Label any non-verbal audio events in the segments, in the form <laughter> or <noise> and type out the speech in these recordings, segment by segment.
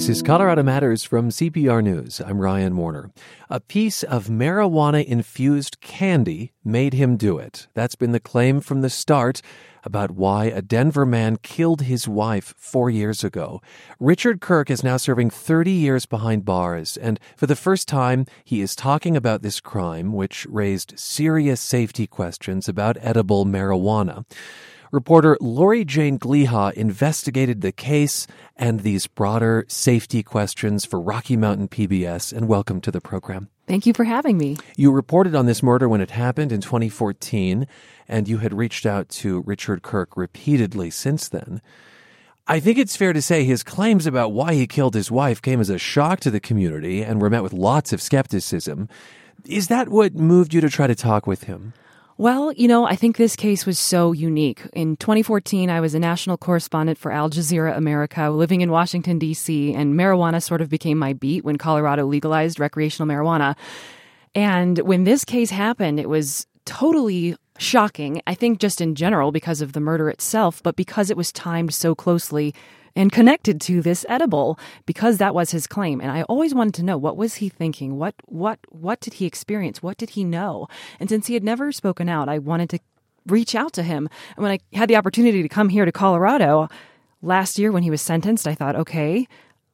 This is Colorado Matters from CPR News. I'm Ryan Warner. A piece of marijuana infused candy made him do it. That's been the claim from the start about why a Denver man killed his wife four years ago. Richard Kirk is now serving 30 years behind bars, and for the first time, he is talking about this crime, which raised serious safety questions about edible marijuana. Reporter Lori Jane Gliha investigated the case and these broader safety questions for Rocky Mountain PBS, and welcome to the program. Thank you for having me. You reported on this murder when it happened in 2014, and you had reached out to Richard Kirk repeatedly since then. I think it's fair to say his claims about why he killed his wife came as a shock to the community and were met with lots of skepticism. Is that what moved you to try to talk with him? Well, you know, I think this case was so unique. In 2014, I was a national correspondent for Al Jazeera America, living in Washington, D.C., and marijuana sort of became my beat when Colorado legalized recreational marijuana. And when this case happened, it was totally shocking. I think just in general because of the murder itself, but because it was timed so closely and connected to this edible because that was his claim. And i always wanted to know what was he thinking? What what what did he experience? What did he know? And since he had never spoken out i wanted to reach out to him. And when i had the opportunity to come here to colorado last year when he was sentenced i thought okay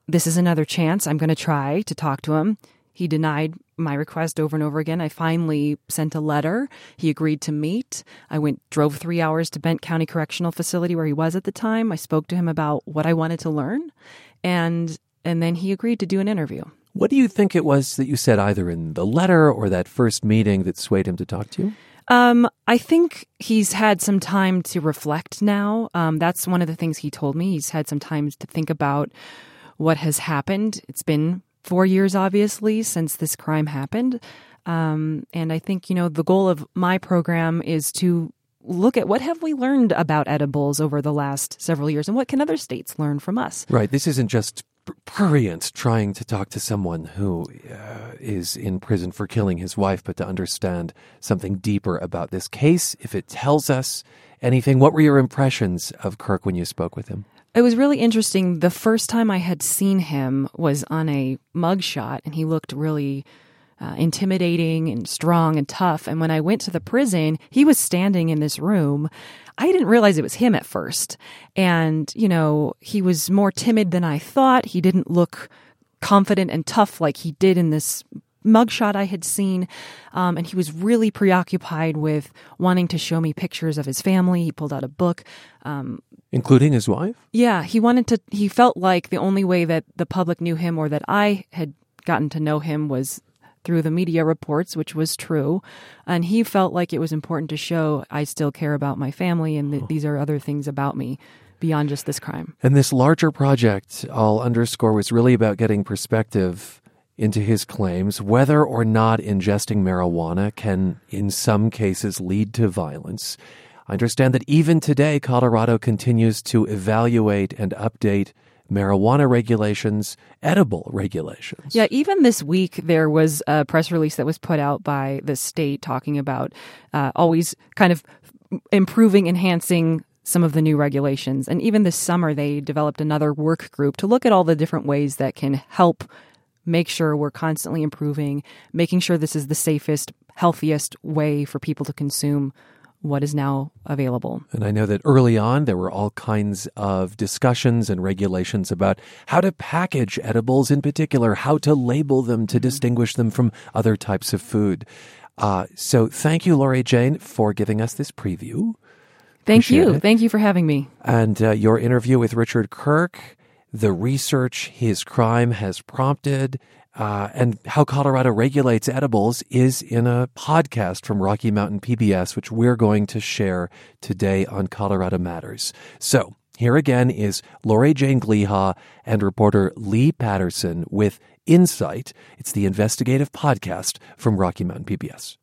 this is another chance. I'm going to try to talk to him. He denied my request over and over again. I finally sent a letter. He agreed to meet. I went, drove three hours to Bent County Correctional Facility where he was at the time. I spoke to him about what I wanted to learn, and and then he agreed to do an interview. What do you think it was that you said either in the letter or that first meeting that swayed him to talk to you? Um, I think he's had some time to reflect now. Um, that's one of the things he told me. He's had some time to think about what has happened. It's been four years, obviously, since this crime happened. Um, and I think, you know, the goal of my program is to look at what have we learned about edibles over the last several years and what can other states learn from us. Right. This isn't just prurient trying to talk to someone who uh, is in prison for killing his wife, but to understand something deeper about this case. If it tells us anything, what were your impressions of Kirk when you spoke with him? It was really interesting. The first time I had seen him was on a mugshot, and he looked really uh, intimidating and strong and tough. And when I went to the prison, he was standing in this room. I didn't realize it was him at first. And, you know, he was more timid than I thought. He didn't look confident and tough like he did in this mugshot I had seen. Um, and he was really preoccupied with wanting to show me pictures of his family. He pulled out a book. Um, Including his wife? Yeah, he wanted to, he felt like the only way that the public knew him or that I had gotten to know him was through the media reports, which was true. And he felt like it was important to show I still care about my family and that these are other things about me beyond just this crime. And this larger project, I'll underscore, was really about getting perspective into his claims whether or not ingesting marijuana can, in some cases, lead to violence. I understand that even today, Colorado continues to evaluate and update marijuana regulations, edible regulations. Yeah, even this week, there was a press release that was put out by the state talking about uh, always kind of improving, enhancing some of the new regulations. And even this summer, they developed another work group to look at all the different ways that can help make sure we're constantly improving, making sure this is the safest, healthiest way for people to consume what is now available. And I know that early on there were all kinds of discussions and regulations about how to package edibles in particular, how to label them to mm-hmm. distinguish them from other types of food. Uh, so thank you, Lori Jane, for giving us this preview. Thank Appreciate you. It. Thank you for having me. And uh, your interview with Richard Kirk, the research his crime has prompted, uh, and how Colorado regulates edibles is in a podcast from Rocky Mountain PBS, which we're going to share today on Colorado Matters. So here again is Lori Jane Gliha and reporter Lee Patterson with Insight. It's the investigative podcast from Rocky Mountain PBS.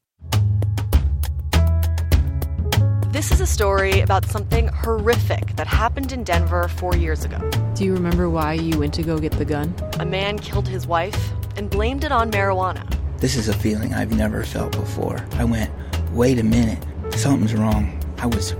This is a story about something horrific that happened in Denver four years ago. Do you remember why you went to go get the gun? A man killed his wife and blamed it on marijuana. This is a feeling I've never felt before. I went, wait a minute, something's wrong. I was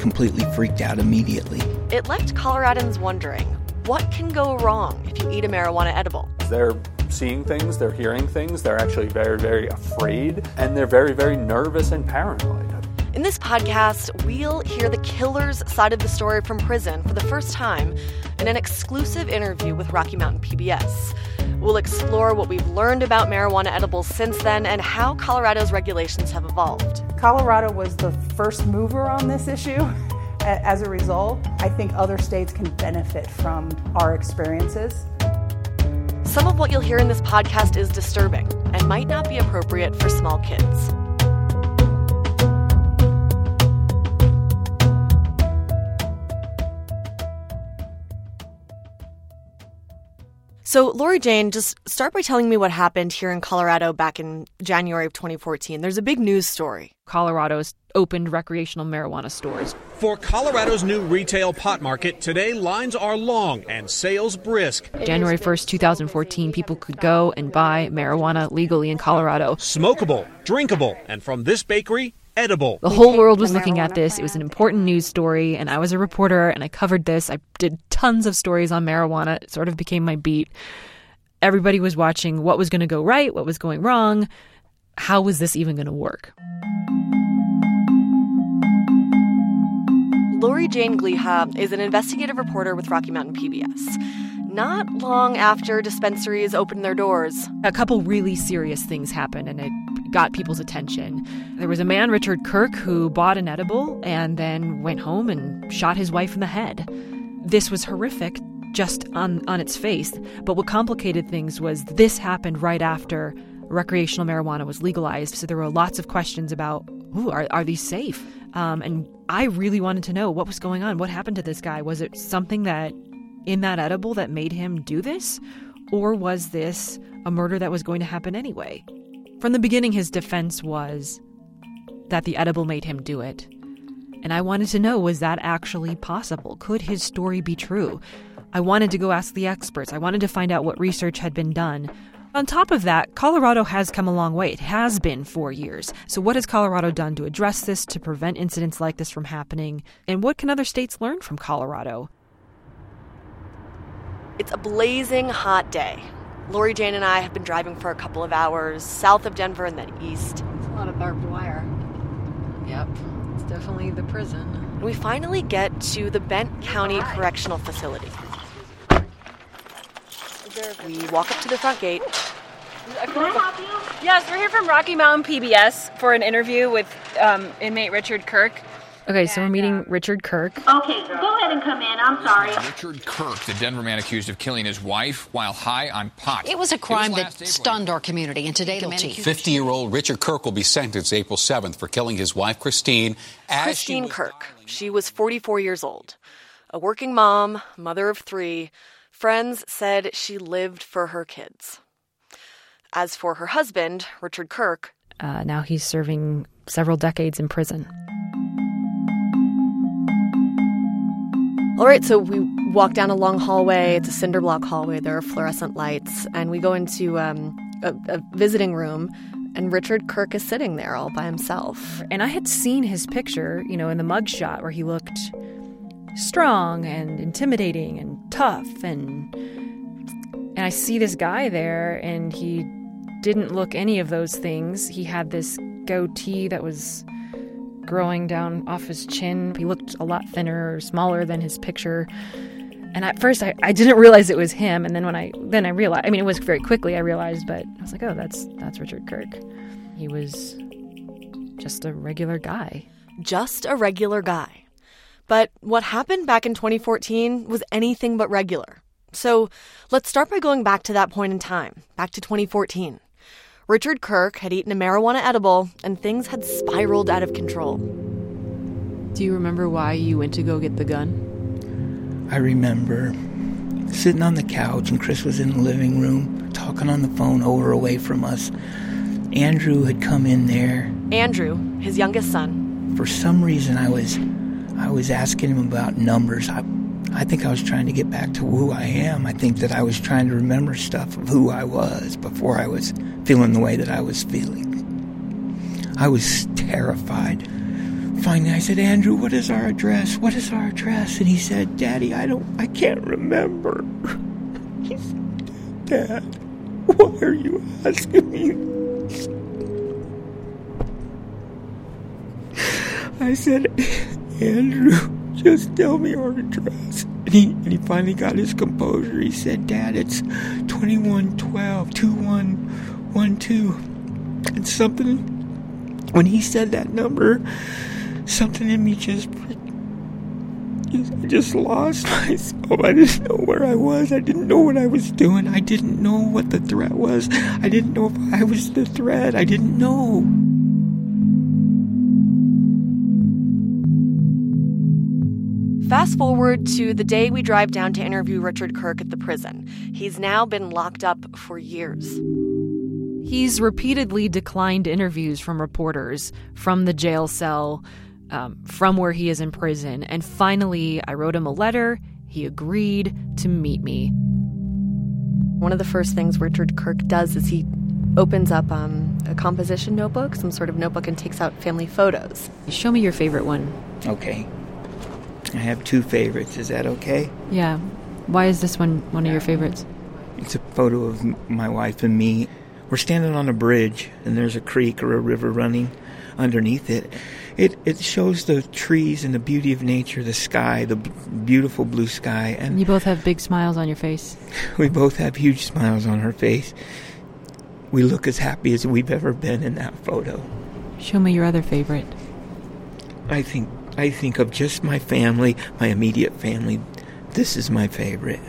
completely freaked out immediately. It left Coloradans wondering what can go wrong if you eat a marijuana edible? They're seeing things, they're hearing things, they're actually very, very afraid, and they're very, very nervous and paranoid. In this podcast, we'll hear the killer's side of the story from prison for the first time in an exclusive interview with Rocky Mountain PBS. We'll explore what we've learned about marijuana edibles since then and how Colorado's regulations have evolved. Colorado was the first mover on this issue. <laughs> As a result, I think other states can benefit from our experiences. Some of what you'll hear in this podcast is disturbing and might not be appropriate for small kids. So, Lori Jane, just start by telling me what happened here in Colorado back in January of 2014. There's a big news story. Colorado's opened recreational marijuana stores. For Colorado's new retail pot market, today lines are long and sales brisk. January 1st, 2014, people could go and buy marijuana legally in Colorado. Smokable, drinkable, and from this bakery, edible. The whole world was looking at this. It was an important news story, and I was a reporter and I covered this. I did tons of stories on marijuana. It sort of became my beat. Everybody was watching what was going to go right, what was going wrong. How was this even going to work? Lori Jane Gliha is an investigative reporter with Rocky Mountain PBS not long after dispensaries opened their doors. A couple really serious things happened and it got people's attention. There was a man, Richard Kirk, who bought an edible and then went home and shot his wife in the head. This was horrific just on, on its face. But what complicated things was this happened right after recreational marijuana was legalized. So there were lots of questions about, ooh, are, are these safe? Um, and I really wanted to know what was going on. What happened to this guy? Was it something that in that edible that made him do this? Or was this a murder that was going to happen anyway? From the beginning, his defense was that the edible made him do it. And I wanted to know was that actually possible? Could his story be true? I wanted to go ask the experts. I wanted to find out what research had been done. On top of that, Colorado has come a long way. It has been four years. So, what has Colorado done to address this, to prevent incidents like this from happening? And what can other states learn from Colorado? It's a blazing hot day. Lori Jane and I have been driving for a couple of hours south of Denver and then east. It's a lot of barbed wire. Yep, it's definitely the prison. We finally get to the Bent County Correctional Facility. We walk up to the front gate. Can I help you? Yes, we're here from Rocky Mountain PBS for an interview with um, inmate Richard Kirk. Okay, so we're meeting Richard Kirk. Okay, go ahead and come in. I'm sorry. Richard Kirk, the Denver man accused of killing his wife while high on pot. It was a crime was that stunned our community, and today Guilty. the 50 year old Richard Kirk will be sentenced April 7th for killing his wife, Christine. Christine she Kirk. She was 44 years old. A working mom, mother of three. Friends said she lived for her kids. As for her husband, Richard Kirk, uh, now he's serving several decades in prison. All right, so we walk down a long hallway. It's a cinder block hallway. There are fluorescent lights, and we go into um, a, a visiting room and Richard Kirk is sitting there all by himself. And I had seen his picture, you know, in the mugshot where he looked strong and intimidating and tough and and I see this guy there and he didn't look any of those things. He had this goatee that was growing down off his chin. He looked a lot thinner or smaller than his picture. And at first I, I didn't realize it was him and then when I then I realized I mean it was very quickly I realized but I was like, "Oh, that's that's Richard Kirk." He was just a regular guy. Just a regular guy. But what happened back in 2014 was anything but regular. So let's start by going back to that point in time, back to 2014. Richard Kirk had eaten a marijuana edible, and things had spiraled out of control. Do you remember why you went to go get the gun? I remember sitting on the couch, and Chris was in the living room talking on the phone over away from us. Andrew had come in there. Andrew, his youngest son. For some reason, I was, I was asking him about numbers. I, I think I was trying to get back to who I am. I think that I was trying to remember stuff of who I was before I was feeling the way that I was feeling. I was terrified finally I said, Andrew, what is our address? What is our address? And he said, Daddy, I don't, I can't remember. <laughs> He said, Dad, why are you asking me? I said, Andrew, just tell me our address. And he, and he finally got his composure. He said, Dad, it's 2112 2112. And something, when he said that number, something in me just I just lost <laughs> myself. I didn't know where I was. I didn't know what I was doing. I didn't know what the threat was. I didn't know if I was the threat. I didn't know. Fast forward to the day we drive down to interview Richard Kirk at the prison. He's now been locked up for years. He's repeatedly declined interviews from reporters from the jail cell um, from where he is in prison. And finally, I wrote him a letter. He agreed to meet me. One of the first things Richard Kirk does is he opens up um, a composition notebook, some sort of notebook, and takes out family photos. Show me your favorite one. Okay. I have two favorites. Is that okay? Yeah. Why is this one one of your favorites? It's a photo of my wife and me. We're standing on a bridge, and there's a creek or a river running underneath it it it shows the trees and the beauty of nature, the sky, the b- beautiful blue sky, and you both have big smiles on your face. <laughs> We both have huge smiles on our face. We look as happy as we've ever been in that photo. Show me your other favorite. I think I think of just my family, my immediate family. This is my favorite.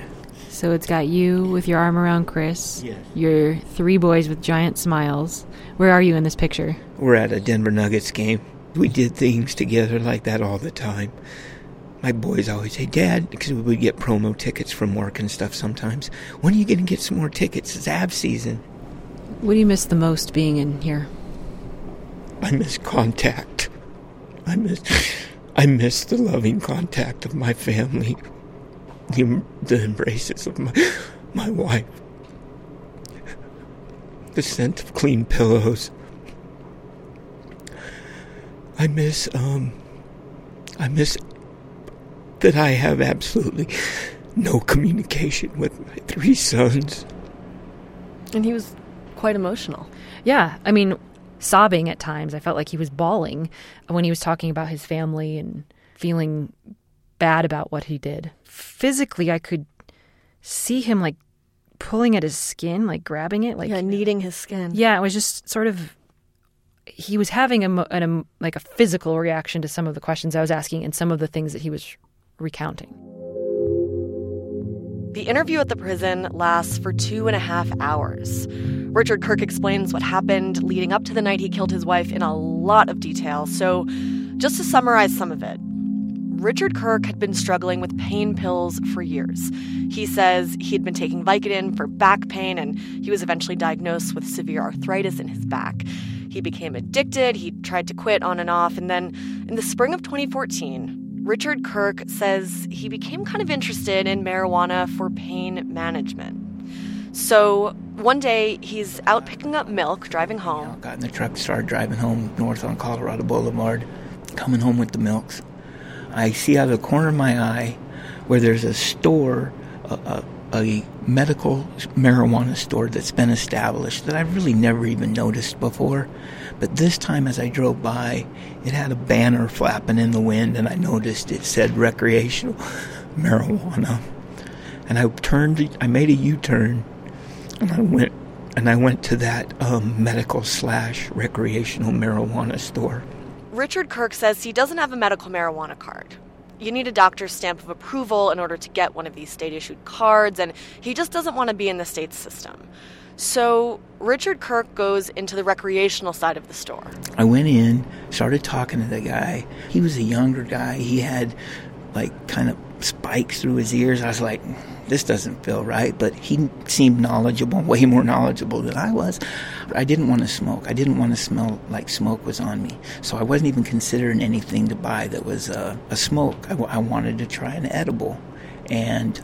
So it's got you with your arm around Chris. Yes. Your three boys with giant smiles. Where are you in this picture? We're at a Denver Nuggets game. We did things together like that all the time. My boys always say, Dad, because we would get promo tickets from work and stuff sometimes. When are you going to get some more tickets? It's ab season. What do you miss the most being in here? I miss contact. I miss, I miss the loving contact of my family, the, the embraces of my, my wife, the scent of clean pillows, I miss, um, I miss that I have absolutely no communication with my three sons. And he was quite emotional. Yeah, I mean, sobbing at times. I felt like he was bawling when he was talking about his family and feeling bad about what he did. Physically, I could see him like pulling at his skin, like grabbing it, like yeah, kneading his skin. Yeah, it was just sort of he was having a, a, um, like a physical reaction to some of the questions I was asking and some of the things that he was recounting. The interview at the prison lasts for two and a half hours. Richard Kirk explains what happened leading up to the night he killed his wife in a lot of detail. So, just to summarize some of it, Richard Kirk had been struggling with pain pills for years. He says he had been taking Vicodin for back pain, and he was eventually diagnosed with severe arthritis in his back. He became addicted, he tried to quit on and off, and then in the spring of 2014, Richard Kirk says he became kind of interested in marijuana for pain management. So one day he's out picking up milk, driving home. got in the truck, started driving home north on Colorado Boulevard, coming home with the milks. I see out of the corner of my eye where there's a store, a, a, a medical marijuana store that's been established that I've really never even noticed before. But this time, as I drove by, it had a banner flapping in the wind, and I noticed it said recreational <laughs> marijuana. And I turned, I made a U-turn, and I went, and I went to that um, medical slash recreational marijuana store. Richard Kirk says he doesn't have a medical marijuana card you need a doctor's stamp of approval in order to get one of these state issued cards, and he just doesn't want to be in the state system. So Richard Kirk goes into the recreational side of the store. I went in, started talking to the guy. He was a younger guy. He had like kind of spikes through his ears. I was like, this doesn't feel right. But he seemed knowledgeable, <laughs> way more knowledgeable than I was. I didn't want to smoke. I didn't want to smell like smoke was on me. So I wasn't even considering anything to buy that was uh, a smoke. I, I, wanted to try an edible. And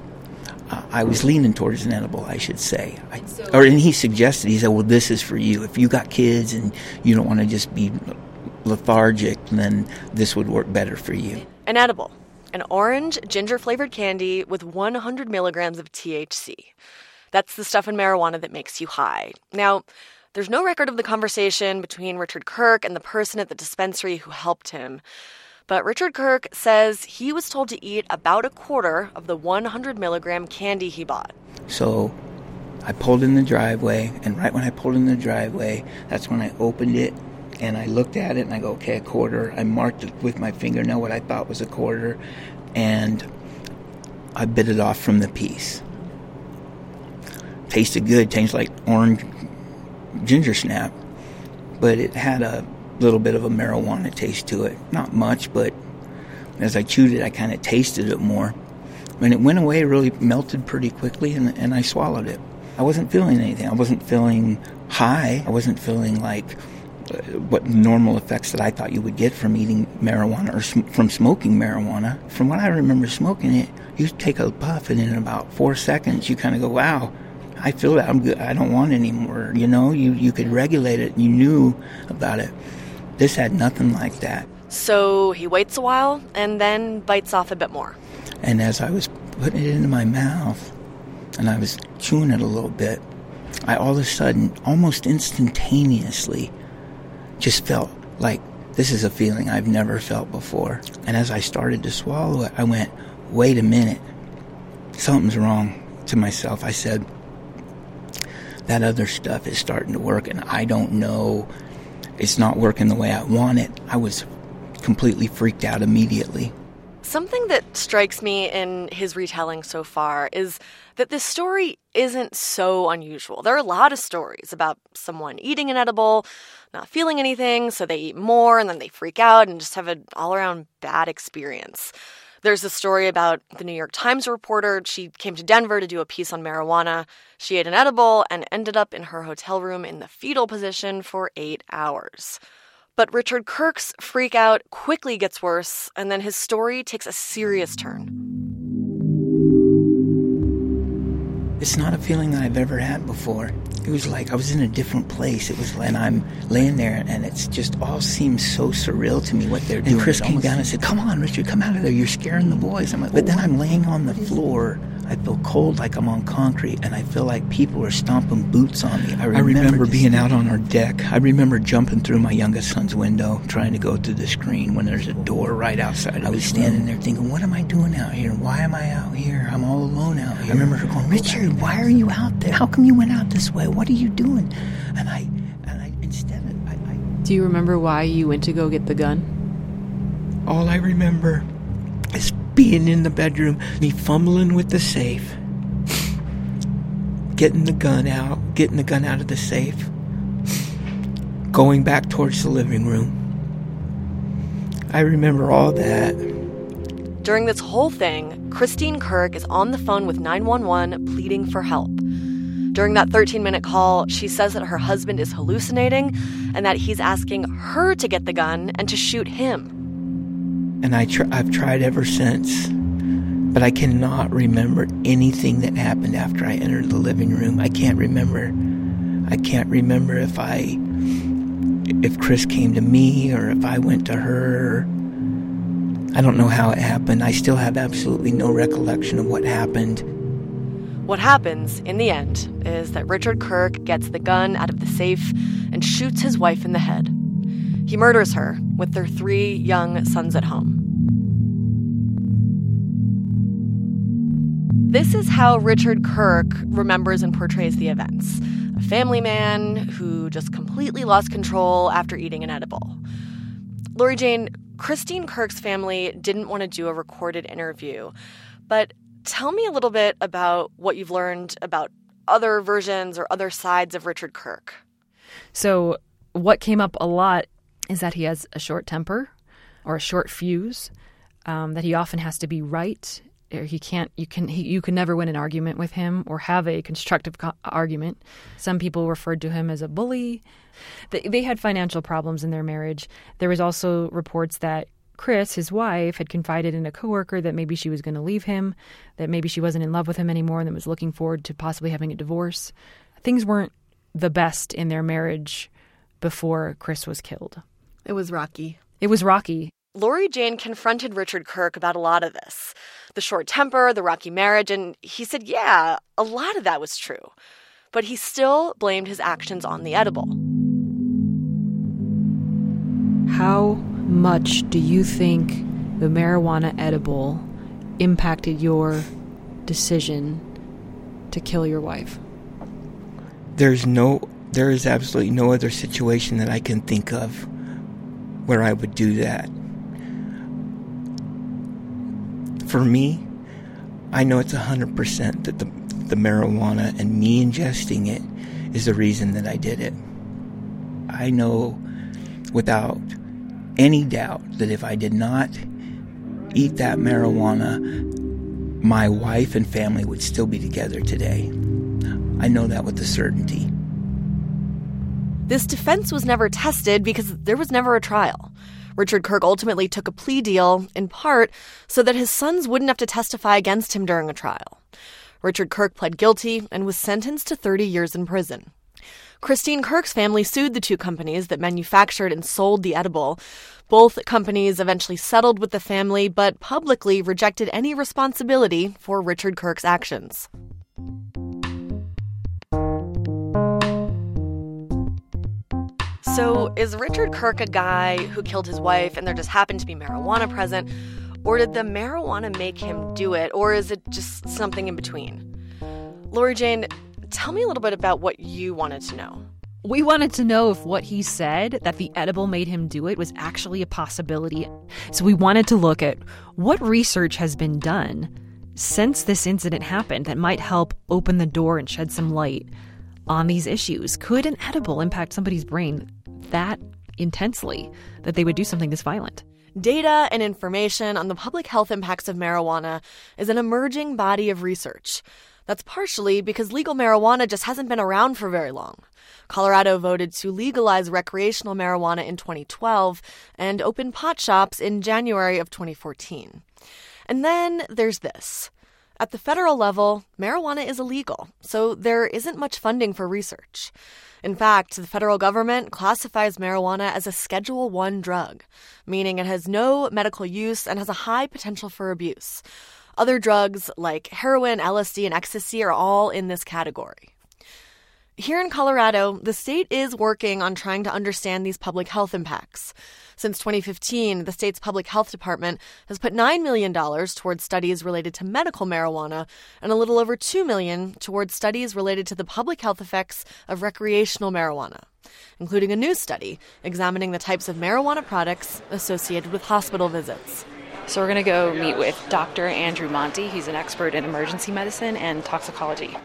I was leaning towards an edible, I should say. I, or and he suggested, he said, "Well, this is for you. If you got kids and you don't want to just be lethargic, then this would work better for you. An edible, an orange ginger flavored candy with 100 milligrams of THC. That's the stuff in marijuana that makes you high. Now, there's no record of the conversation between Richard Kirk and the person at the dispensary who helped him. But Richard Kirk says he was told to eat about a quarter of the 100 milligram candy he bought. So I pulled in the driveway, and right when I pulled in the driveway, that's when I opened it and I looked at it and I go, okay, a quarter. I marked it with my fingernail what I thought was a quarter, and I bit it off from the piece. Tasted good, tastes like orange ginger snap, but it had a little bit of a marijuana taste to it. Not much, but as I chewed it, I kind of tasted it more. When it went away, it really melted pretty quickly, and, and I swallowed it. I wasn't feeling anything. I wasn't feeling high. I wasn't feeling like uh, what normal effects that I thought you would get from eating marijuana or sm- from smoking marijuana. From what I remember smoking it, you take a puff, and in about four seconds, you kind of go, wow. I feel that I'm good. I don't want any more. You know, you, you could regulate it. You knew about it. This had nothing like that. So he waits a while and then bites off a bit more. And as I was putting it into my mouth and I was chewing it a little bit, I all of a sudden, almost instantaneously, just felt like this is a feeling I've never felt before. And as I started to swallow it, I went, wait a minute, something's wrong to myself. I said, that other stuff is starting to work, and I don't know it's not working the way I want it, I was completely freaked out immediately. Something that strikes me in his retelling so far is that this story isn't so unusual. There are a lot of stories about someone eating an edible, not feeling anything, so they eat more and then they freak out and just have an all around bad experience. There's a story about the New York Times reporter. She came to Denver to do a piece on marijuana. She ate an edible and ended up in her hotel room in the fetal position for eight hours. But Richard Kirk's freak out quickly gets worse, and then his story takes a serious turn. It's not a feeling that I've ever had before. It was like I was in a different place. It was and I'm laying there, and it's just all seems so surreal to me what they're doing. And Chris came down and said, "Come on, Richard, come out of there. You're scaring the boys." I'm like, but then I'm laying on the floor I feel cold like I'm on concrete, and I feel like people are stomping boots on me. I remember, I remember being out on our deck. I remember jumping through my youngest son's window, trying to go through the screen when there's a door right outside. I was standing there thinking, what am I doing out here? Why am I out here? I'm all alone out here. I remember her going, Richard, why are you out there? How come you went out this way? What are you doing? And I, and I instead of, I, I Do you remember why you went to go get the gun? All I remember is being in the bedroom, me fumbling with the safe, getting the gun out, getting the gun out of the safe, going back towards the living room. I remember all that. During this whole thing, Christine Kirk is on the phone with 911 pleading for help. During that 13 minute call, she says that her husband is hallucinating and that he's asking her to get the gun and to shoot him and I tr- I've tried ever since. But I cannot remember anything that happened after I entered the living room. I can't remember. I can't remember if I if Chris came to me or if I went to her. I don't know how it happened. I still have absolutely no recollection of what happened. What happens in the end is that Richard Kirk gets the gun out of the safe and shoots his wife in the head. He murders her with their three young sons at home. This is how Richard Kirk remembers and portrays the events a family man who just completely lost control after eating an edible. Lori Jane, Christine Kirk's family didn't want to do a recorded interview, but tell me a little bit about what you've learned about other versions or other sides of Richard Kirk. So, what came up a lot is that he has a short temper or a short fuse, um, that he often has to be right. He can't. You can. He, you can never win an argument with him or have a constructive co- argument. Some people referred to him as a bully. They, they had financial problems in their marriage. There was also reports that Chris, his wife, had confided in a coworker that maybe she was going to leave him, that maybe she wasn't in love with him anymore, and that was looking forward to possibly having a divorce. Things weren't the best in their marriage before Chris was killed. It was rocky. It was rocky. Lori Jane confronted Richard Kirk about a lot of this the short temper, the rocky marriage, and he said, yeah, a lot of that was true. But he still blamed his actions on the edible. How much do you think the marijuana edible impacted your decision to kill your wife? There's no, there is absolutely no other situation that I can think of where I would do that. For me, I know it's 100% that the, the marijuana and me ingesting it is the reason that I did it. I know without any doubt that if I did not eat that marijuana, my wife and family would still be together today. I know that with a certainty. This defense was never tested because there was never a trial. Richard Kirk ultimately took a plea deal, in part, so that his sons wouldn't have to testify against him during a trial. Richard Kirk pled guilty and was sentenced to 30 years in prison. Christine Kirk's family sued the two companies that manufactured and sold the edible. Both companies eventually settled with the family, but publicly rejected any responsibility for Richard Kirk's actions. So, is Richard Kirk a guy who killed his wife and there just happened to be marijuana present? Or did the marijuana make him do it? Or is it just something in between? Lori Jane, tell me a little bit about what you wanted to know. We wanted to know if what he said, that the edible made him do it, was actually a possibility. So we wanted to look at what research has been done since this incident happened that might help open the door and shed some light on these issues. Could an edible impact somebody's brain that intensely that they would do something this violent? Data and information on the public health impacts of marijuana is an emerging body of research. That's partially because legal marijuana just hasn't been around for very long. Colorado voted to legalize recreational marijuana in 2012 and open pot shops in January of 2014. And then there's this. At the federal level, marijuana is illegal, so there isn't much funding for research. In fact, the federal government classifies marijuana as a Schedule 1 drug, meaning it has no medical use and has a high potential for abuse. Other drugs like heroin, LSD, and ecstasy are all in this category. Here in Colorado, the state is working on trying to understand these public health impacts. Since 2015, the state's public health department has put $9 million towards studies related to medical marijuana and a little over 2 million towards studies related to the public health effects of recreational marijuana, including a new study examining the types of marijuana products associated with hospital visits. So we're going to go meet with Dr. Andrew Monte. He's an expert in emergency medicine and toxicology.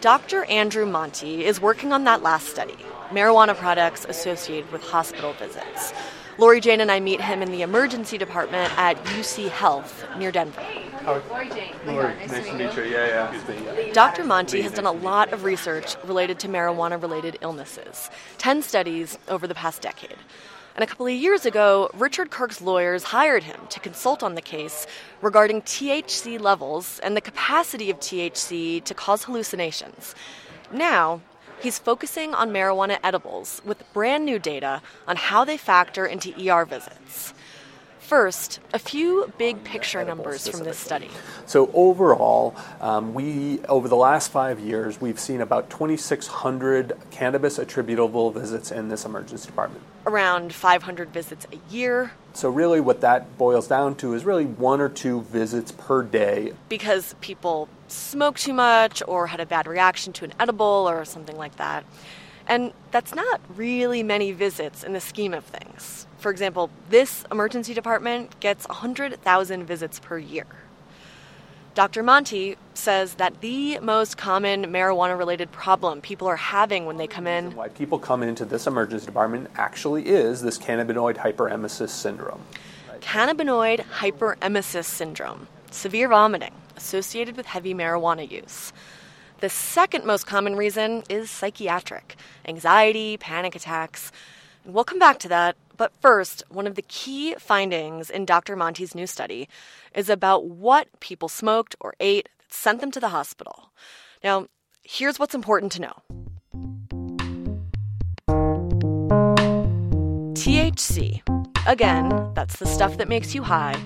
Dr. Andrew Monte is working on that last study marijuana products associated with hospital visits. Lori Jane and I meet him in the emergency department at UC Health near Denver. Oh, Lori Jane. Lori, nice, to meet you. Yeah, yeah. Dr. Monte has done a lot of research related to marijuana related illnesses 10 studies over the past decade. And a couple of years ago, Richard Kirk's lawyers hired him to consult on the case regarding THC levels and the capacity of THC to cause hallucinations. Now, he's focusing on marijuana edibles with brand new data on how they factor into ER visits. First, a few big picture numbers from this study. So overall, um, we over the last five years, we've seen about 2,600 cannabis attributable visits in this emergency department. Around 500 visits a year. So really, what that boils down to is really one or two visits per day. Because people smoke too much or had a bad reaction to an edible or something like that. And that's not really many visits in the scheme of things. For example, this emergency department gets 100,000 visits per year. Dr. Monte says that the most common marijuana related problem people are having when they come in. Why people come into this emergency department actually is this cannabinoid hyperemesis syndrome. Cannabinoid hyperemesis syndrome, severe vomiting associated with heavy marijuana use. The second most common reason is psychiatric anxiety, panic attacks. We'll come back to that, but first, one of the key findings in Dr. Monte's new study is about what people smoked or ate that sent them to the hospital. Now, here's what's important to know. THC. Again, that's the stuff that makes you high.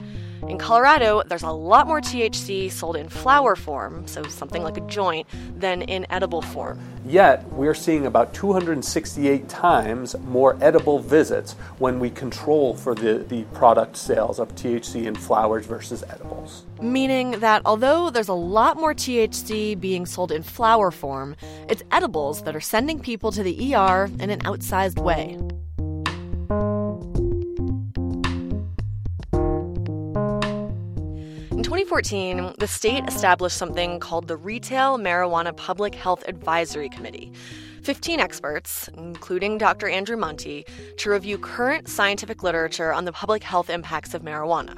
In Colorado, there's a lot more THC sold in flower form, so something like a joint, than in edible form. Yet, we're seeing about 268 times more edible visits when we control for the, the product sales of THC in flowers versus edibles. Meaning that although there's a lot more THC being sold in flower form, it's edibles that are sending people to the ER in an outsized way. 2014, the state established something called the Retail Marijuana Public Health Advisory Committee. 15 experts, including Dr. Andrew Monte, to review current scientific literature on the public health impacts of marijuana.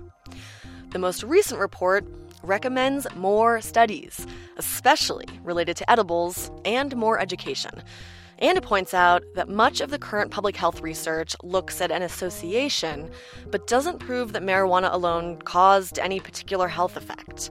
The most recent report recommends more studies, especially related to edibles, and more education. And it points out that much of the current public health research looks at an association, but doesn't prove that marijuana alone caused any particular health effect.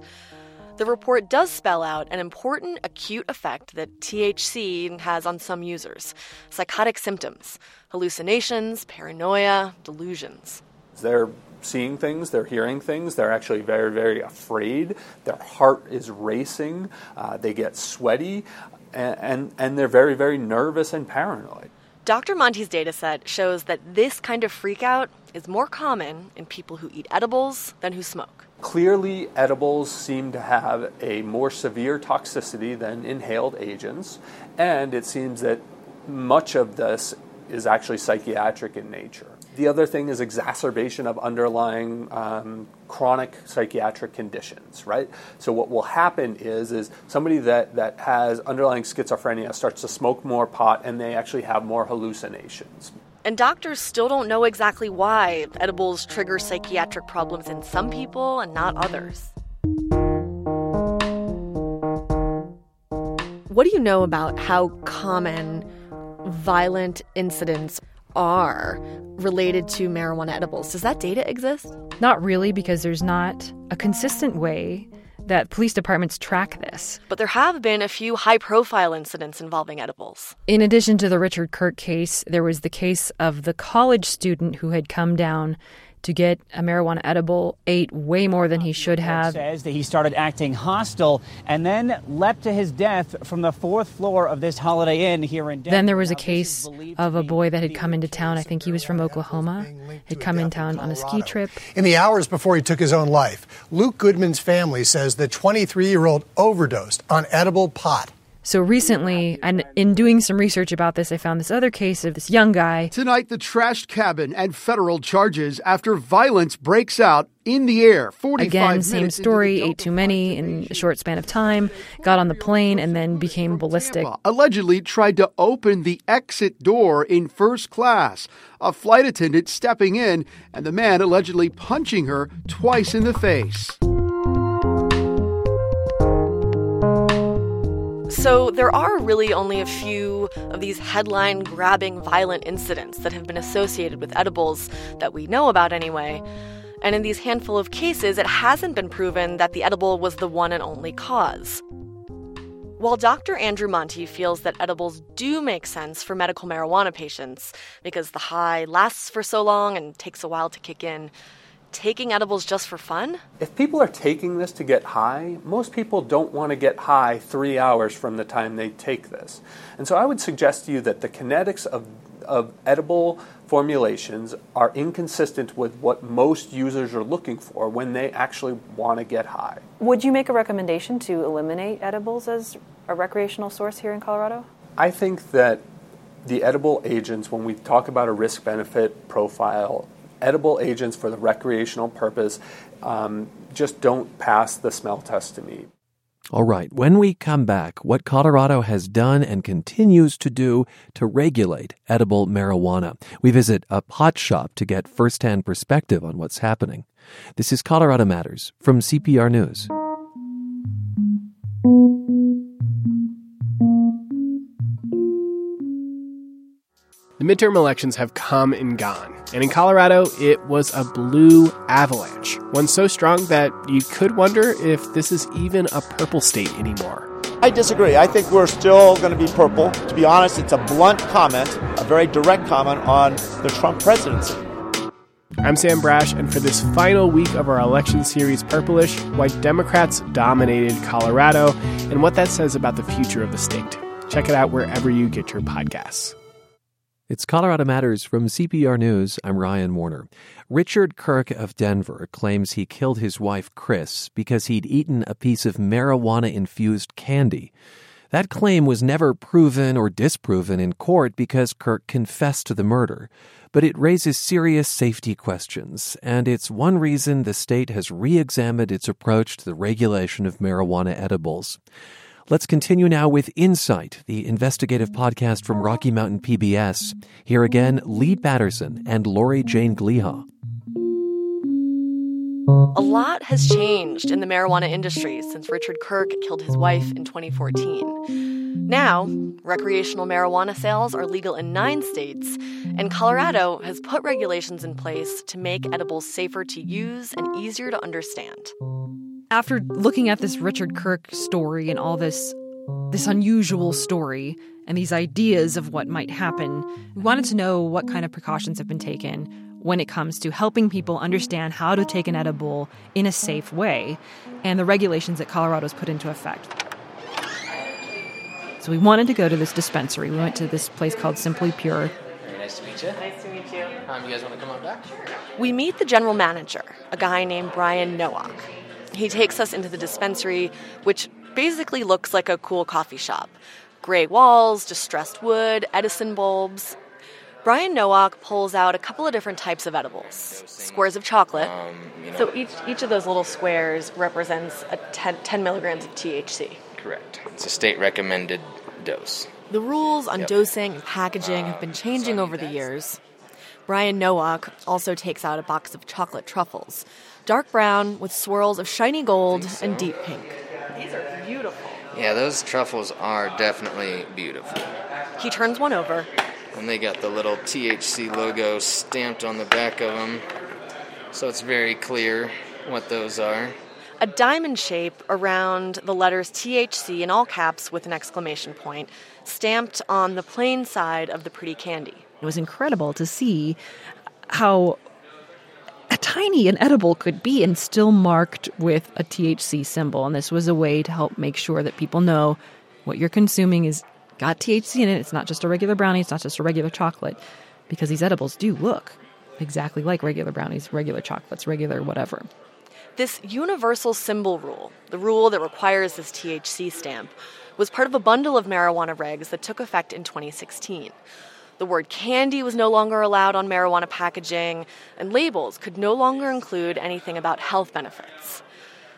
The report does spell out an important acute effect that THC has on some users psychotic symptoms, hallucinations, paranoia, delusions. They're seeing things, they're hearing things, they're actually very, very afraid. Their heart is racing, uh, they get sweaty, and, and, and they're very, very nervous and paranoid. Dr. Monte's dataset shows that this kind of freakout is more common in people who eat edibles than who smoke. Clearly, edibles seem to have a more severe toxicity than inhaled agents, and it seems that much of this is actually psychiatric in nature. The other thing is exacerbation of underlying um, chronic psychiatric conditions, right? So what will happen is is somebody that, that has underlying schizophrenia starts to smoke more pot and they actually have more hallucinations. And doctors still don't know exactly why edibles trigger psychiatric problems in some people and not others. What do you know about how common violent incidents are related to marijuana edibles? Does that data exist? Not really, because there's not a consistent way that police departments track this. But there have been a few high profile incidents involving edibles. In addition to the Richard Kirk case, there was the case of the college student who had come down to get a marijuana edible, ate way more than he should have. Says that he started acting hostile and then leapt to his death from the fourth floor of this Holiday Inn here in Denver. Then there was a case of a boy that had come into town. I think he was from Oklahoma. Had come in town on a ski trip. In the hours before he took his own life, Luke Goodman's family says the 23 year old overdosed on edible pot. So recently, and in doing some research about this, I found this other case of this young guy. Tonight, the trashed cabin and federal charges after violence breaks out in the air. 45 Again, same story, ate too many in a short span of time, got on the plane, and then became ballistic. Allegedly tried to open the exit door in first class. A flight attendant stepping in, and the man allegedly punching her twice in the face. So, there are really only a few of these headline grabbing violent incidents that have been associated with edibles that we know about anyway. And in these handful of cases, it hasn't been proven that the edible was the one and only cause. While Dr. Andrew Monte feels that edibles do make sense for medical marijuana patients because the high lasts for so long and takes a while to kick in, taking edibles just for fun? If people are taking this to get high, most people don't want to get high three hours from the time they take this. And so I would suggest to you that the kinetics of, of edible formulations are inconsistent with what most users are looking for when they actually want to get high. Would you make a recommendation to eliminate edibles as a recreational source here in Colorado? I think that the edible agents, when we talk about a risk benefit profile, edible agents for the recreational purpose um, just don't pass the smell test to me. All right, when we come back, what Colorado has done and continues to do to regulate edible marijuana. We visit a pot shop to get firsthand perspective on what's happening. This is Colorado Matters from CPR News. The midterm elections have come and gone, and in Colorado, it was a blue avalanche, one so strong that you could wonder if this is even a purple state anymore. I disagree. I think we're still going to be purple. To be honest, it's a blunt comment, a very direct comment on the Trump presidency. I'm Sam Brasch, and for this final week of our election series, Purplish, why Democrats dominated Colorado and what that says about the future of the state. Check it out wherever you get your podcasts. It's Colorado Matters from CPR News. I'm Ryan Warner. Richard Kirk of Denver claims he killed his wife, Chris, because he'd eaten a piece of marijuana infused candy. That claim was never proven or disproven in court because Kirk confessed to the murder. But it raises serious safety questions, and it's one reason the state has re examined its approach to the regulation of marijuana edibles. Let's continue now with Insight, the investigative podcast from Rocky Mountain PBS. Here again, Lee Patterson and Lori Jane Gliha. A lot has changed in the marijuana industry since Richard Kirk killed his wife in 2014. Now, recreational marijuana sales are legal in nine states, and Colorado has put regulations in place to make edibles safer to use and easier to understand. After looking at this Richard Kirk story and all this this unusual story and these ideas of what might happen, we wanted to know what kind of precautions have been taken when it comes to helping people understand how to take an edible in a safe way and the regulations that Colorado's put into effect. So we wanted to go to this dispensary. We went to this place called Simply Pure. Very nice to meet you. Nice to meet you. Um, you guys want to come on back? Sure. We meet the general manager, a guy named Brian Nowak. He takes us into the dispensary, which basically looks like a cool coffee shop. Gray walls, distressed wood, Edison bulbs, Brian Nowak pulls out a couple of different types of edibles, squares of chocolate. Um, you know, so each, each of those little squares represents a 10, 10, milligrams of THC. Correct. It's a state recommended dose. The rules on yep. dosing and packaging have been changing over the years. Brian Nowak also takes out a box of chocolate truffles, dark brown with swirls of shiny gold so. and deep pink. These are beautiful. Yeah, those truffles are definitely beautiful. He turns one over and they got the little THC logo stamped on the back of them. So it's very clear what those are. A diamond shape around the letters THC in all caps with an exclamation point, stamped on the plain side of the pretty candy. It was incredible to see how tiny an edible could be and still marked with a THC symbol. And this was a way to help make sure that people know what you're consuming is got THC in it. It's not just a regular brownie, it's not just a regular chocolate, because these edibles do look exactly like regular brownies, regular chocolates, regular whatever. This universal symbol rule, the rule that requires this THC stamp, was part of a bundle of marijuana regs that took effect in 2016. The word candy was no longer allowed on marijuana packaging, and labels could no longer include anything about health benefits.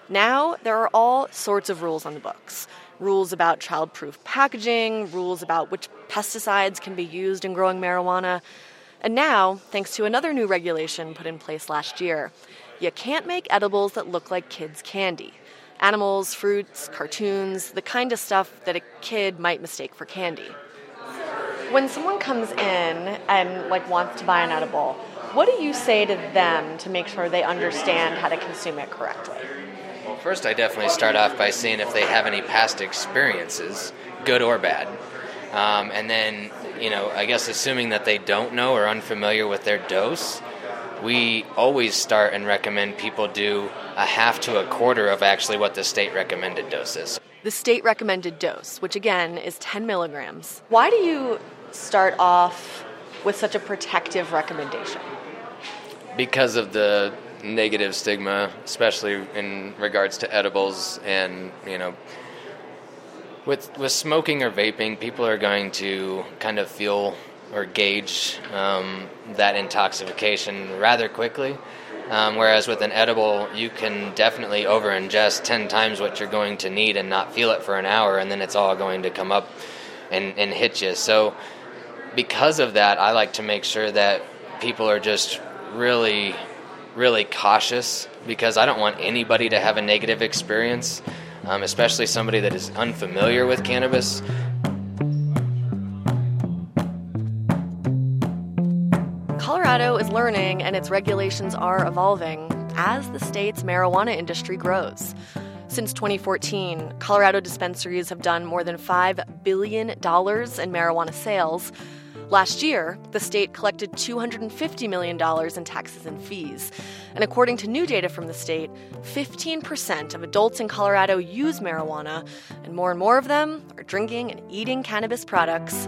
Now, there are all sorts of rules on the books rules about child-proof packaging, rules about which pesticides can be used in growing marijuana. And now, thanks to another new regulation put in place last year, you can't make edibles that look like kids' candy. Animals, fruits, cartoons, the kind of stuff that a kid might mistake for candy. When someone comes in and like wants to buy an edible, what do you say to them to make sure they understand how to consume it correctly? Well, first, I definitely start off by seeing if they have any past experiences, good or bad. Um, and then, you know, I guess assuming that they don't know or unfamiliar with their dose, we always start and recommend people do a half to a quarter of actually what the state recommended dose is. The state recommended dose, which again is 10 milligrams. Why do you start off with such a protective recommendation? Because of the negative stigma, especially in regards to edibles and you know with with smoking or vaping, people are going to kind of feel or gauge um, that intoxication rather quickly. Um, whereas with an edible, you can definitely over ingest 10 times what you're going to need and not feel it for an hour, and then it's all going to come up and, and hit you. So, because of that, I like to make sure that people are just really really cautious because I don't want anybody to have a negative experience, um, especially somebody that is unfamiliar with cannabis. Colorado is learning and its regulations are evolving as the state's marijuana industry grows. Since 2014, Colorado dispensaries have done more than $5 billion in marijuana sales, Last year, the state collected $250 million in taxes and fees. And according to new data from the state, 15% of adults in Colorado use marijuana, and more and more of them are drinking and eating cannabis products.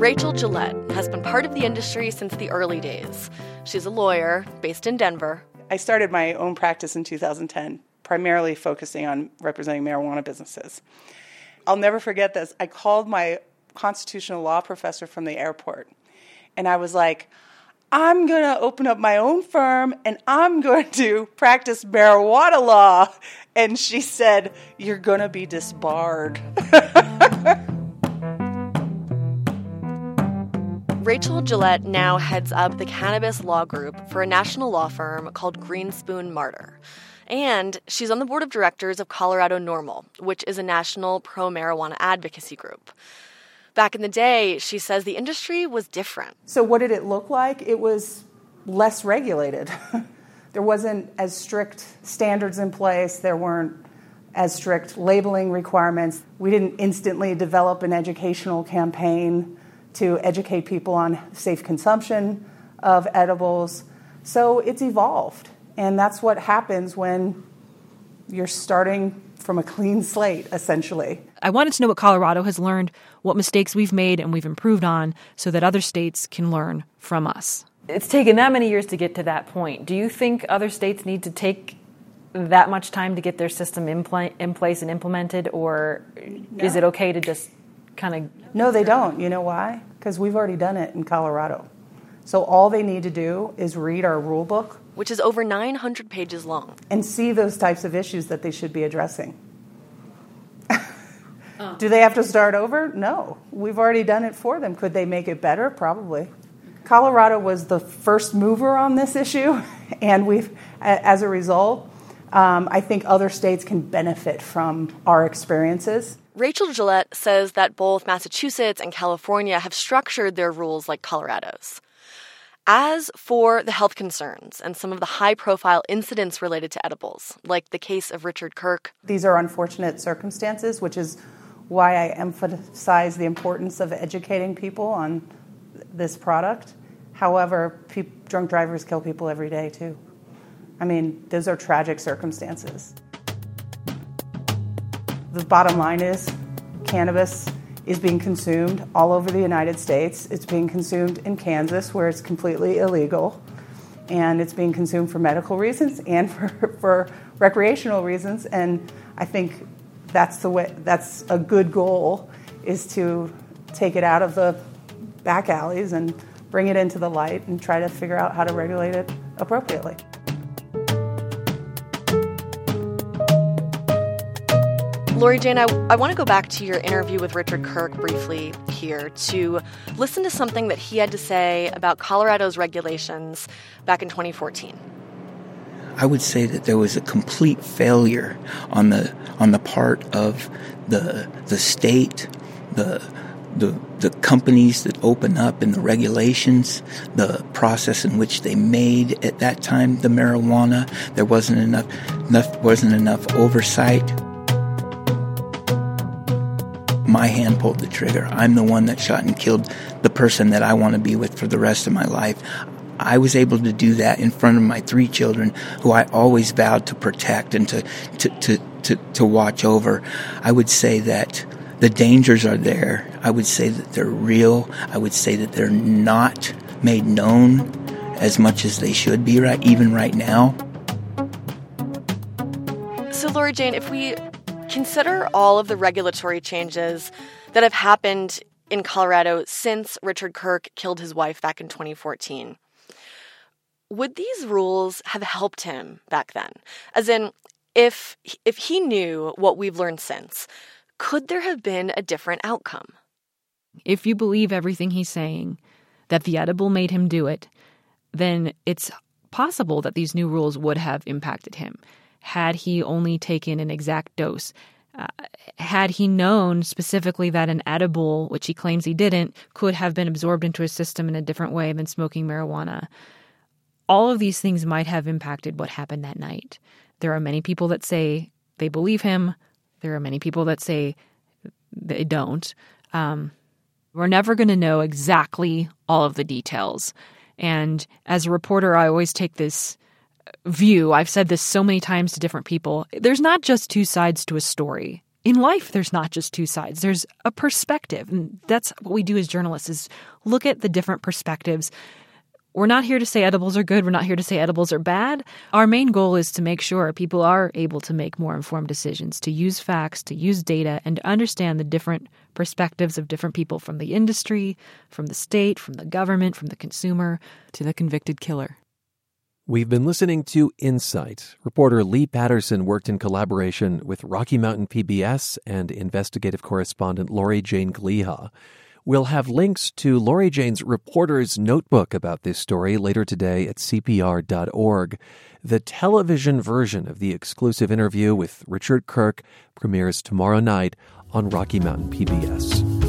Rachel Gillette has been part of the industry since the early days. She's a lawyer based in Denver. I started my own practice in 2010 primarily focusing on representing marijuana businesses. I'll never forget this. I called my constitutional law professor from the airport, and I was like, I'm going to open up my own firm and I'm going to practice marijuana law. And she said, You're going to be disbarred. <laughs> Rachel Gillette now heads up the cannabis law group for a national law firm called Greenspoon Marder. And she's on the board of directors of Colorado NORML, which is a national pro marijuana advocacy group. Back in the day, she says the industry was different. So, what did it look like? It was less regulated. <laughs> there wasn't as strict standards in place, there weren't as strict labeling requirements. We didn't instantly develop an educational campaign to educate people on safe consumption of edibles. So, it's evolved. And that's what happens when you're starting from a clean slate, essentially. I wanted to know what Colorado has learned, what mistakes we've made and we've improved on, so that other states can learn from us. It's taken that many years to get to that point. Do you think other states need to take that much time to get their system in, pl- in place and implemented, or no. is it okay to just kind of. No, they don't. You know why? Because we've already done it in Colorado. So all they need to do is read our rule book which is over 900 pages long. And see those types of issues that they should be addressing. uh. <laughs> Do they have to start over? No. We've already done it for them. Could they make it better? Probably. Colorado was the first mover on this issue, <laughs> and we've, as a result, um, I think other states can benefit from our experiences. Rachel Gillette says that both Massachusetts and California have structured their rules like Colorado's. As for the health concerns and some of the high profile incidents related to edibles, like the case of Richard Kirk, these are unfortunate circumstances, which is why I emphasize the importance of educating people on this product. However, pe- drunk drivers kill people every day, too. I mean, those are tragic circumstances. The bottom line is cannabis is being consumed all over the United States. It's being consumed in Kansas, where it's completely illegal. And it's being consumed for medical reasons <laughs> and for, for recreational reasons. And I think that's the way that's a good goal is to take it out of the back alleys and bring it into the light and try to figure out how to regulate it appropriately. Lori Jane, I, I want to go back to your interview with Richard Kirk briefly here to listen to something that he had to say about Colorado's regulations back in 2014. I would say that there was a complete failure on the on the part of the the state, the the the companies that open up and the regulations, the process in which they made at that time the marijuana. There wasn't enough, enough wasn't enough oversight my hand pulled the trigger. I'm the one that shot and killed the person that I want to be with for the rest of my life. I was able to do that in front of my three children, who I always vowed to protect and to, to, to, to, to watch over. I would say that the dangers are there. I would say that they're real. I would say that they're not made known as much as they should be right even right now. So Lori Jane, if we Consider all of the regulatory changes that have happened in Colorado since Richard Kirk killed his wife back in 2014. Would these rules have helped him back then? As in, if if he knew what we've learned since, could there have been a different outcome? If you believe everything he's saying, that the edible made him do it, then it's possible that these new rules would have impacted him had he only taken an exact dose. Uh, had he known specifically that an edible, which he claims he didn't, could have been absorbed into his system in a different way than smoking marijuana, all of these things might have impacted what happened that night. There are many people that say they believe him. There are many people that say they don't. Um, we're never going to know exactly all of the details. And as a reporter, I always take this view. I've said this so many times to different people. There's not just two sides to a story. In life, there's not just two sides. There's a perspective. And that's what we do as journalists is look at the different perspectives. We're not here to say edibles are good. We're not here to say edibles are bad. Our main goal is to make sure people are able to make more informed decisions, to use facts, to use data, and to understand the different perspectives of different people from the industry, from the state, from the government, from the consumer, to the convicted killer. We've been listening to Insight. Reporter Lee Patterson worked in collaboration with Rocky Mountain PBS and investigative correspondent Lori Jane Gliha. We'll have links to Lori Jane's reporter's notebook about this story later today at CPR.org. The television version of the exclusive interview with Richard Kirk premieres tomorrow night on Rocky Mountain PBS.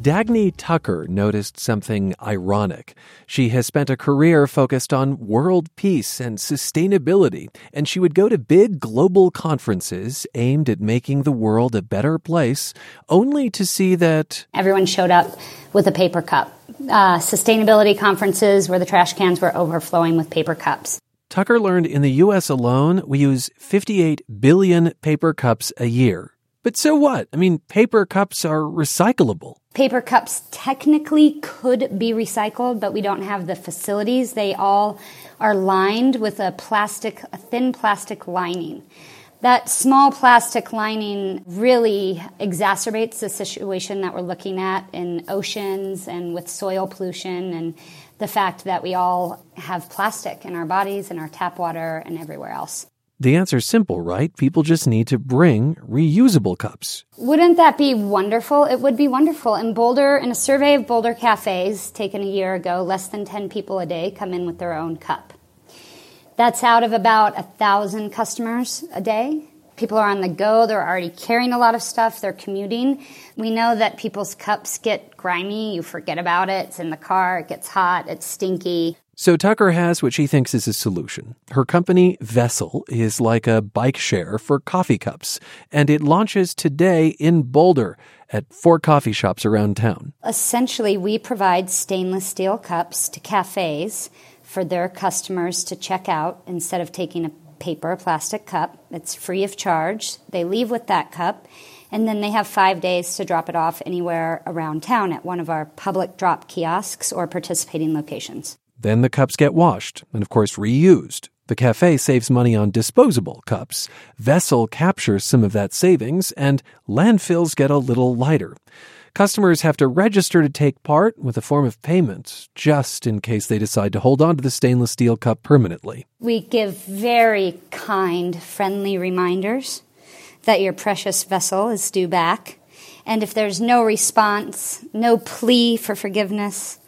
Dagny Tucker noticed something ironic. She has spent a career focused on world peace and sustainability, and she would go to big global conferences aimed at making the world a better place, only to see that everyone showed up with a paper cup. Uh, sustainability conferences where the trash cans were overflowing with paper cups. Tucker learned in the U.S. alone, we use 58 billion paper cups a year. But so what? I mean, paper cups are recyclable. Paper cups technically could be recycled, but we don't have the facilities. They all are lined with a plastic, a thin plastic lining. That small plastic lining really exacerbates the situation that we're looking at in oceans and with soil pollution and the fact that we all have plastic in our bodies and our tap water and everywhere else. The answer's simple, right? People just need to bring reusable cups. Wouldn't that be wonderful? It would be wonderful. In Boulder, in a survey of Boulder cafes taken a year ago, less than 10 people a day come in with their own cup. That's out of about a thousand customers a day. People are on the go, they're already carrying a lot of stuff, they're commuting. We know that people's cups get grimy, you forget about it, it's in the car, it gets hot, it's stinky. So Tucker has what she thinks is a solution. Her company, Vessel, is like a bike share for coffee cups, and it launches today in Boulder at four coffee shops around town. Essentially, we provide stainless steel cups to cafes for their customers to check out instead of taking a paper or plastic cup. It's free of charge. They leave with that cup and then they have five days to drop it off anywhere around town at one of our public drop kiosks or participating locations. Then the cups get washed and, of course, reused. The cafe saves money on disposable cups. Vessel captures some of that savings, and landfills get a little lighter. Customers have to register to take part with a form of payment, just in case they decide to hold on to the stainless steel cup permanently. We give very kind, friendly reminders that your precious vessel is due back. And if there's no response, no plea for forgiveness,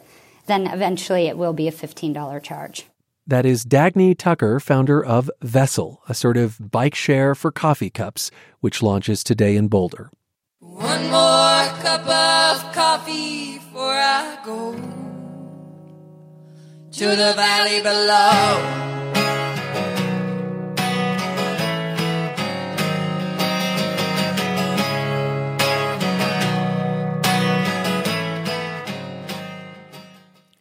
then eventually it will be a $15 charge. That is Dagny Tucker, founder of Vessel, a sort of bike share for coffee cups, which launches today in Boulder. One more cup of coffee before I go to the valley below.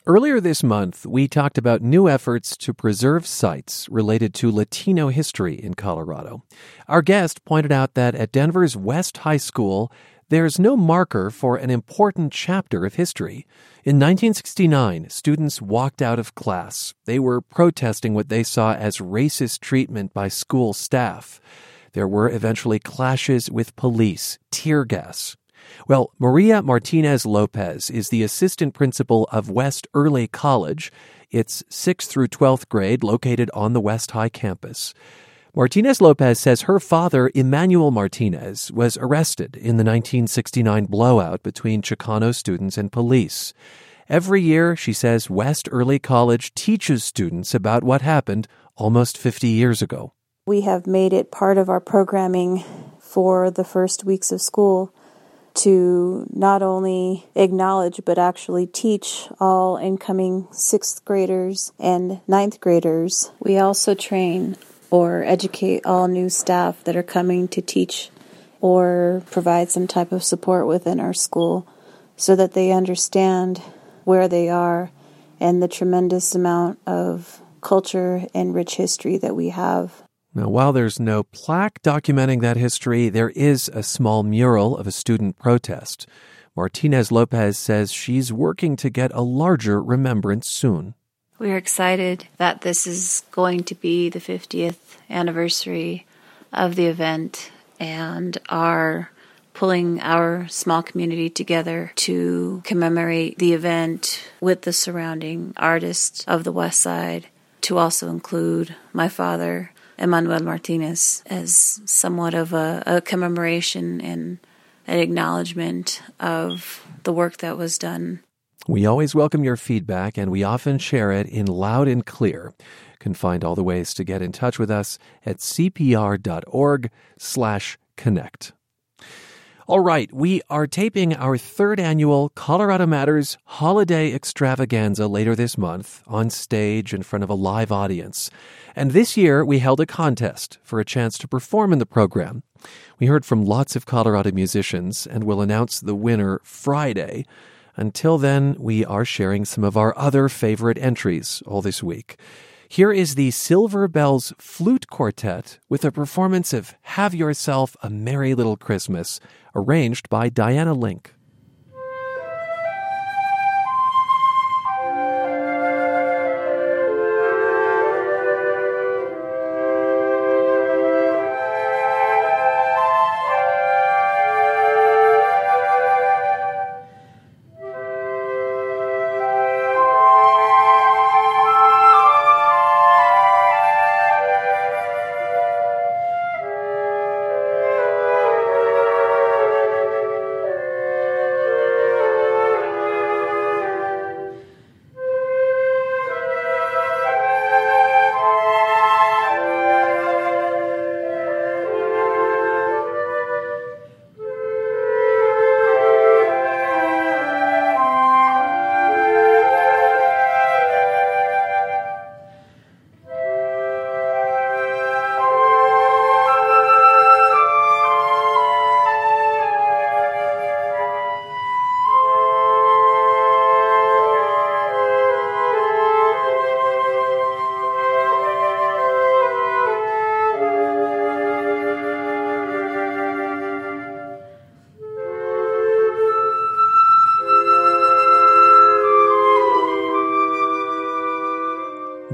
Earlier this month, we talked about new efforts to preserve sites related to Latino history in Colorado. Our guest pointed out that at Denver's West High School, there's no marker for an important chapter of history. In 1969, students walked out of class. They were protesting what they saw as racist treatment by school staff. There were eventually clashes with police, tear gas, well, Maria Martinez Lopez is the assistant principal of West Early College. It's 6th through 12th grade located on the West High campus. Martinez Lopez says her father, Emanuel Martinez, was arrested in the 1969 blowout between Chicano students and police. Every year, she says, West Early College teaches students about what happened almost 50 years ago. We have made it part of our programming for the first weeks of school to not only acknowledge but actually teach all incoming sixth graders and ninth graders. We also train or educate all new staff that are coming to teach or provide some type of support within our school so that they understand where they are and the tremendous amount of culture and rich history that we have. Now, while there's no plaque documenting that history, there is a small mural of a student protest. Martinez Lopez says she's working to get a larger remembrance soon. We're excited that this is going to be the 50th anniversary of the event and are pulling our small community together to commemorate the event with the surrounding artists of the West Side, to also include my father, Emanuel Martinez as somewhat of a, a commemoration and an acknowledgement of the work that was done. We always welcome your feedback and we often share it in loud and clear. You can find all the ways to get in touch with us at cpr.org slash connect. All right, we are taping our third annual Colorado Matters Holiday Extravaganza later this month on stage in front of a live audience. And this year we held a contest for a chance to perform in the program. We heard from lots of Colorado musicians and will announce the winner Friday. Until then, we are sharing some of our other favorite entries all this week. Here is the Silver Bells Flute Quartet with a performance of Have Yourself a Merry Little Christmas, arranged by Diana Link.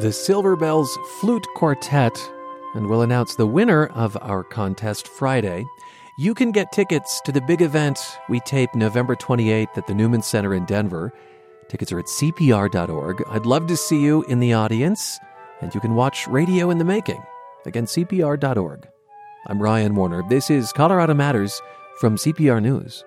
The Silver Bells Flute Quartet, and we'll announce the winner of our contest Friday. You can get tickets to the big event we tape November 28th at the Newman Center in Denver. Tickets are at CPR.org. I'd love to see you in the audience, and you can watch Radio in the Making. Again, CPR.org. I'm Ryan Warner. This is Colorado Matters from CPR News.